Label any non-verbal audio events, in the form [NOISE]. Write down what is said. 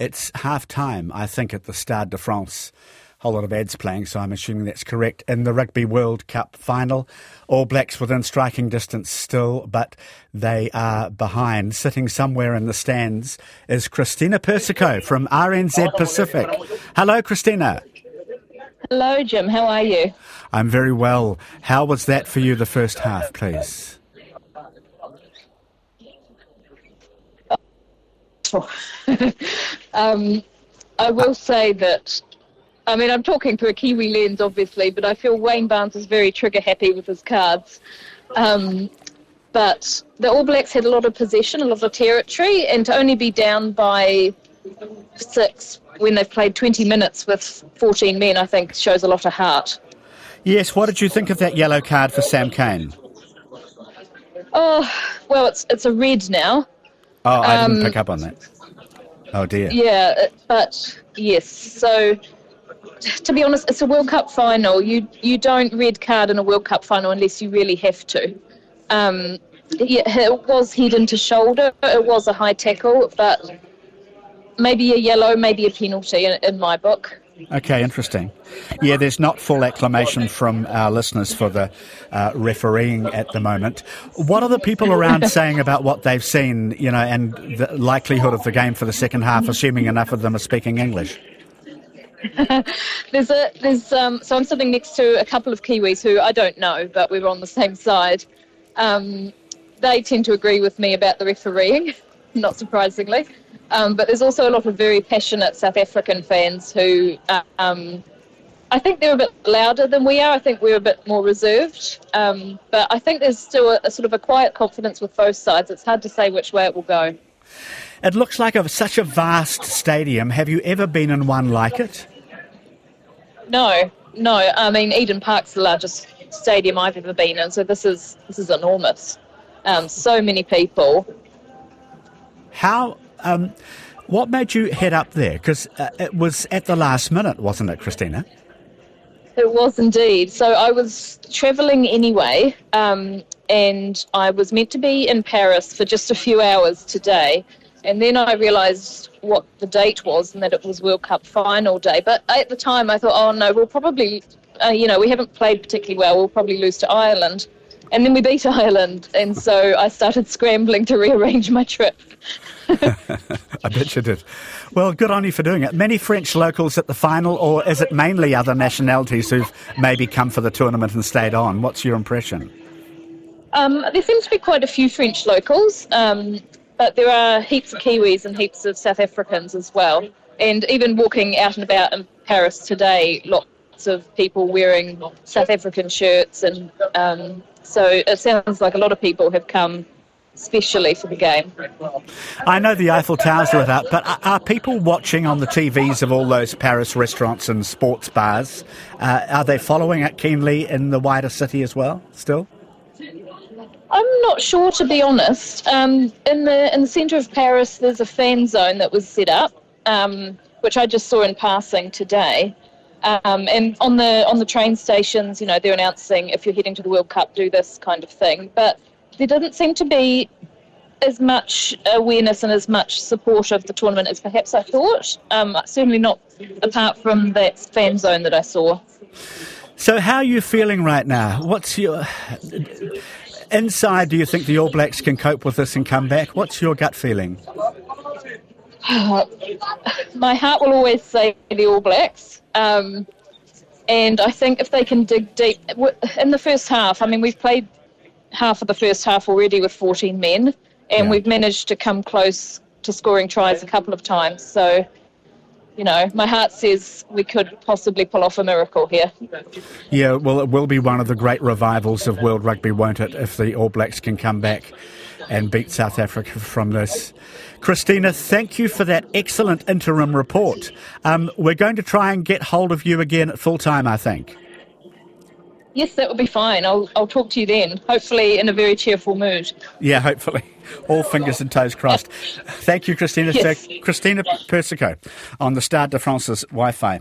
It's half time, I think, at the Stade de France. A whole lot of ads playing, so I'm assuming that's correct. In the Rugby World Cup final, All Blacks within striking distance still, but they are behind. Sitting somewhere in the stands is Christina Persico from RNZ Pacific. Hello, Christina. Hello, Jim. How are you? I'm very well. How was that for you, the first half, please? [LAUGHS] um, I will say that, I mean, I'm talking through a Kiwi lens, obviously, but I feel Wayne Barnes is very trigger happy with his cards. Um, but the All Blacks had a lot of possession, a lot of territory, and to only be down by six when they've played 20 minutes with 14 men, I think shows a lot of heart. Yes, what did you think of that yellow card for Sam Cane? Oh, well, it's it's a red now. Oh, I didn't um, pick up on that. Oh dear. Yeah, but yes. So, to be honest, it's a World Cup final. You you don't red card in a World Cup final unless you really have to. Um, yeah, it was head into shoulder. It was a high tackle, but maybe a yellow, maybe a penalty in, in my book. Okay, interesting. Yeah, there's not full acclamation from our listeners for the uh, refereeing at the moment. What are the people around [LAUGHS] saying about what they've seen, you know, and the likelihood of the game for the second half, assuming enough of them are speaking English? [LAUGHS] there's a there's um, so I'm sitting next to a couple of Kiwis who I don't know, but we were on the same side. Um, they tend to agree with me about the refereeing, [LAUGHS] not surprisingly. Um, but there's also a lot of very passionate South African fans who um, I think they're a bit louder than we are. I think we're a bit more reserved. Um, but I think there's still a, a, sort of a quiet confidence with both sides. It's hard to say which way it will go. It looks like a, such a vast stadium. Have you ever been in one like it? No, no. I mean, Eden Park's the largest stadium I've ever been in, so this is this is enormous. Um, so many people. How um, what made you head up there? Because uh, it was at the last minute, wasn't it, Christina? It was indeed. So I was travelling anyway, um, and I was meant to be in Paris for just a few hours today. And then I realised what the date was and that it was World Cup final day. But at the time, I thought, oh no, we'll probably, uh, you know, we haven't played particularly well. We'll probably lose to Ireland. And then we beat Ireland. And so I started scrambling to rearrange my trip. [LAUGHS] I bet you did. Well, good on you for doing it. Many French locals at the final, or is it mainly other nationalities who've maybe come for the tournament and stayed on? What's your impression? Um, there seems to be quite a few French locals, um, but there are heaps of Kiwis and heaps of South Africans as well. And even walking out and about in Paris today, lots of people wearing South African shirts, and um, so it sounds like a lot of people have come especially for the game. I know the Eiffel Tower's lit up, but are people watching on the TVs of all those Paris restaurants and sports bars? Uh, are they following it keenly in the wider city as well, still? I'm not sure, to be honest. Um, in the in the centre of Paris, there's a fan zone that was set up, um, which I just saw in passing today. Um, and on the on the train stations, you know, they're announcing if you're heading to the World Cup, do this kind of thing. But there doesn't seem to be as much awareness and as much support of the tournament as perhaps I thought. Um, certainly not apart from that fan zone that I saw. So, how are you feeling right now? What's your inside? Do you think the All Blacks can cope with this and come back? What's your gut feeling? [SIGHS] My heart will always say the All Blacks. Um, and I think if they can dig deep in the first half, I mean, we've played half of the first half already with 14 men, and yeah. we've managed to come close to scoring tries a couple of times. So, you know, my heart says we could possibly pull off a miracle here. Yeah, well, it will be one of the great revivals of world rugby, won't it, if the All Blacks can come back and beat South Africa from this. Christina, thank you for that excellent interim report. Um, we're going to try and get hold of you again at full time, I think. Yes, that would be fine. I'll, I'll talk to you then, hopefully in a very cheerful mood. Yeah, hopefully. [LAUGHS] All fingers and toes crossed. Thank you, Christina. Yes. Christina Persico on the Stade de France's Wi Fi.